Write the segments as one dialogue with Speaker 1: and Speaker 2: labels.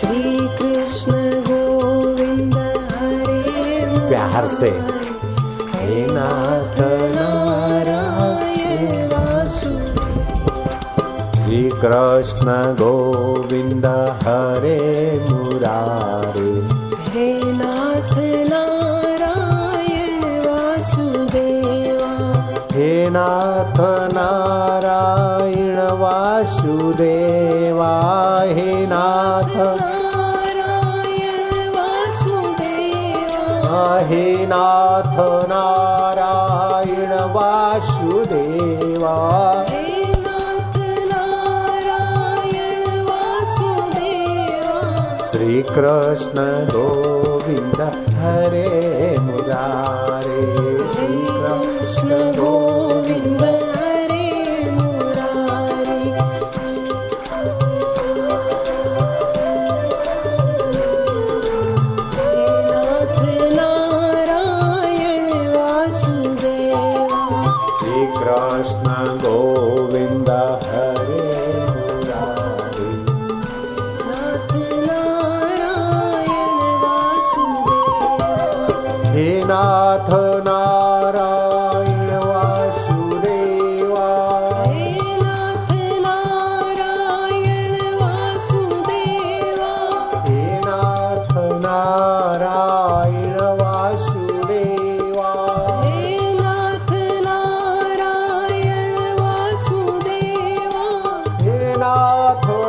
Speaker 1: श्री कृष्ण गोविंद हरे
Speaker 2: प्यार से। हे नाथ नारायण श्री कृष्ण गोविंद हरे मुरारे।
Speaker 1: हे नाथ नारायण वासुदेवा।
Speaker 2: हे नाथ नारायण वासुदेवाहि नाथ। अहिनाथ नारायण वासुदेवा श्रीकृष्ण गोविन्द हरे मुरारे।
Speaker 1: श्रीकृष्ण
Speaker 2: गो कृष्ण गोविन्द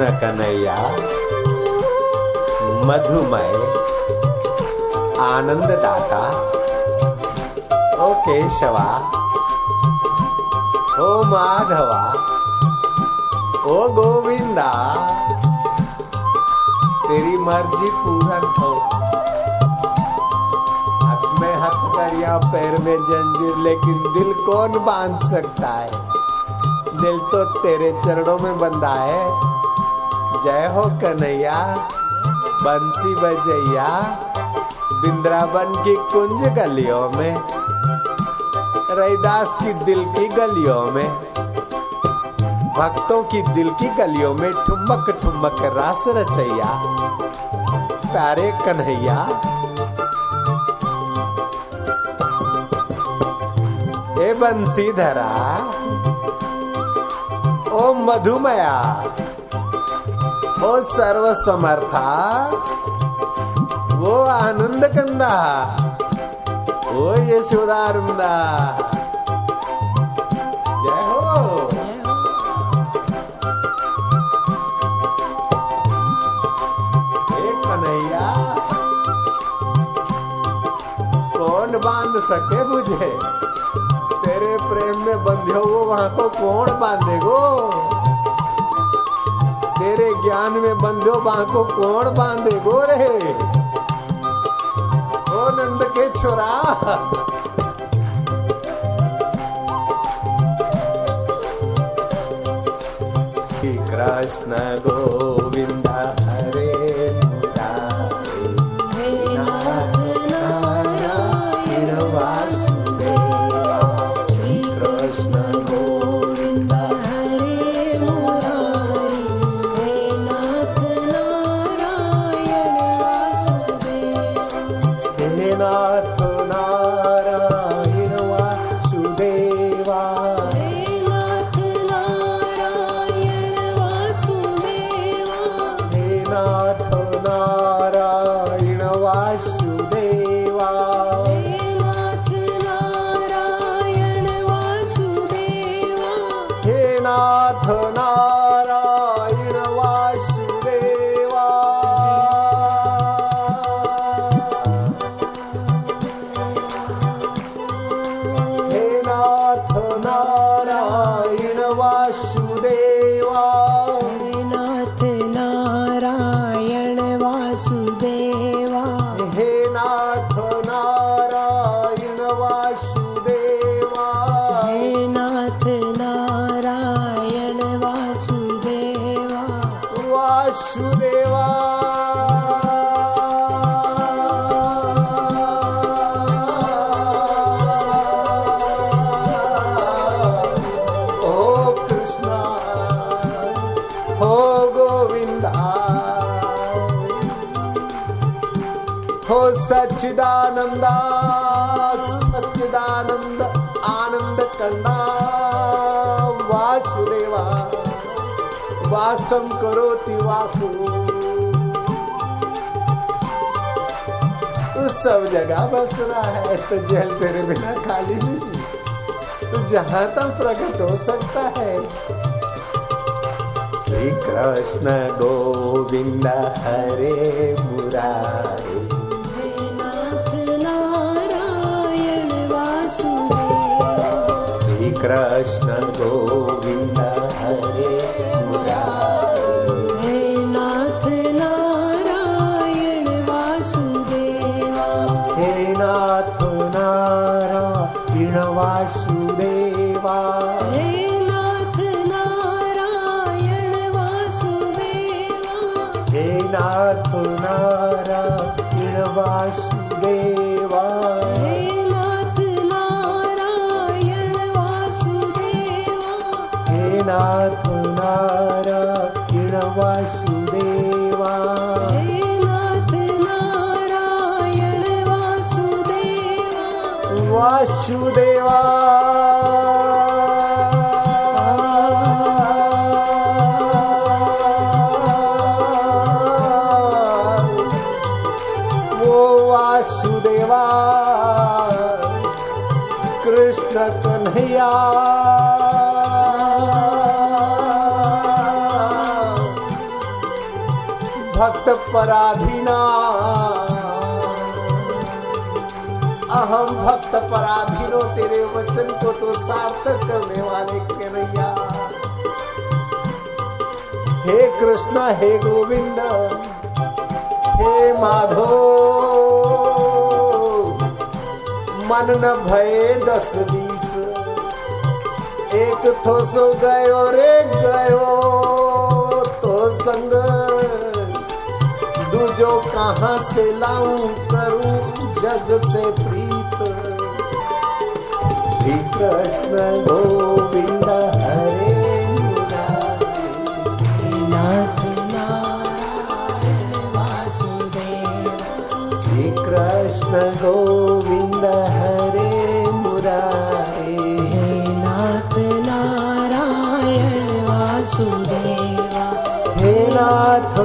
Speaker 2: कृष्ण कन्हैया, मधुमय आनंद दाता ओ केशवा, ओ माधवा, ओ गोविंदा, तेरी मर्ज़ी पूरन हो। हाथ में हथकड़िया पैर में जंजीर, लेकिन दिल कौन बाँध सकता है? दिल तो तेरे चरणों में बंधा है। जय हो कन्हैया, बंसी बजैया वृंदावन की कुंज गलियों में, रैदास की दिल की गलियों में, भक्तों की दिल की गलियों में ठुमक ठुमक रास रचैया। प्यारे कन्हैया, ए बंसीधरा, ओ मधुमया ओ सर्व समर्था वो आनंद कंदा ओ यशोदानंदा हो। कन्हैया, कौन बाँध सके मुझे? तेरे प्रेम में बंधे हो वहाँ को कौन बांधेगो? ज्ञान में बंधो वहाँ को कौन बांधे गोरे ओ नंद के छोरा। कृष्ण गोविंद
Speaker 1: नाथ
Speaker 2: नाथ सच्चिदानंदा सच्चिदानंद आनंद कंदा वासुदेवा वासम करोति वासु। सब जगह बस रहा है तो जेल तेरे बिना खाली नहीं। तो जहाँ तक प्रकट हो सकता है। श्री कृष्ण गोविंद हरे मुरारी। कृष्ण गोविंद
Speaker 1: वासुदेवा।
Speaker 2: वो वासुदेवा कृष्ण कन्हैया। भक्त पराधीना। अहम भक्त पराधीनो, तेरे वचन को तो सार्थक करने वाले कन्हैया। हे कृष्ण, हे गोविंद, हे माधो मन न भये दस बीस। एक थो सो गयो रे, गयो तो संग। दूजो कहाँ से लाऊं, करूँ जग से प्रीत कृष्ण गोविन्द हरे
Speaker 1: नाथ
Speaker 2: वासुदे श्रीकृष्ण गोविन्द हरे मुरारे
Speaker 1: नाथ नारायण वासुदेवा
Speaker 2: हे नाथ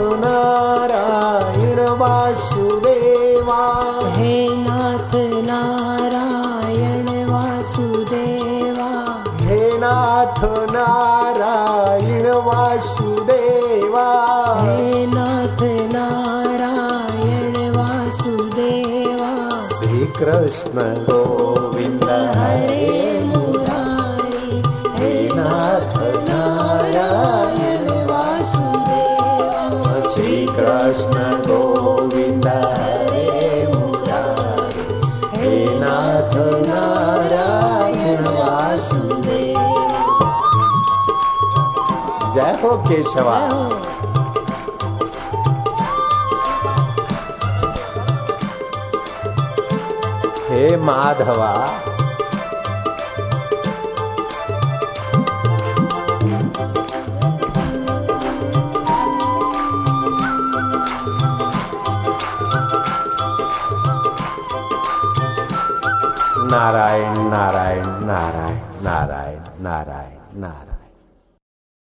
Speaker 2: कृष्ण गोविंद
Speaker 1: हरे मुरारी
Speaker 2: नारायण
Speaker 1: वासुदेवा
Speaker 2: श्री कृष्ण गोविंद हरे मुरारी नारायण वासुदेव जय हो केशवा। हे माधवा। नारायण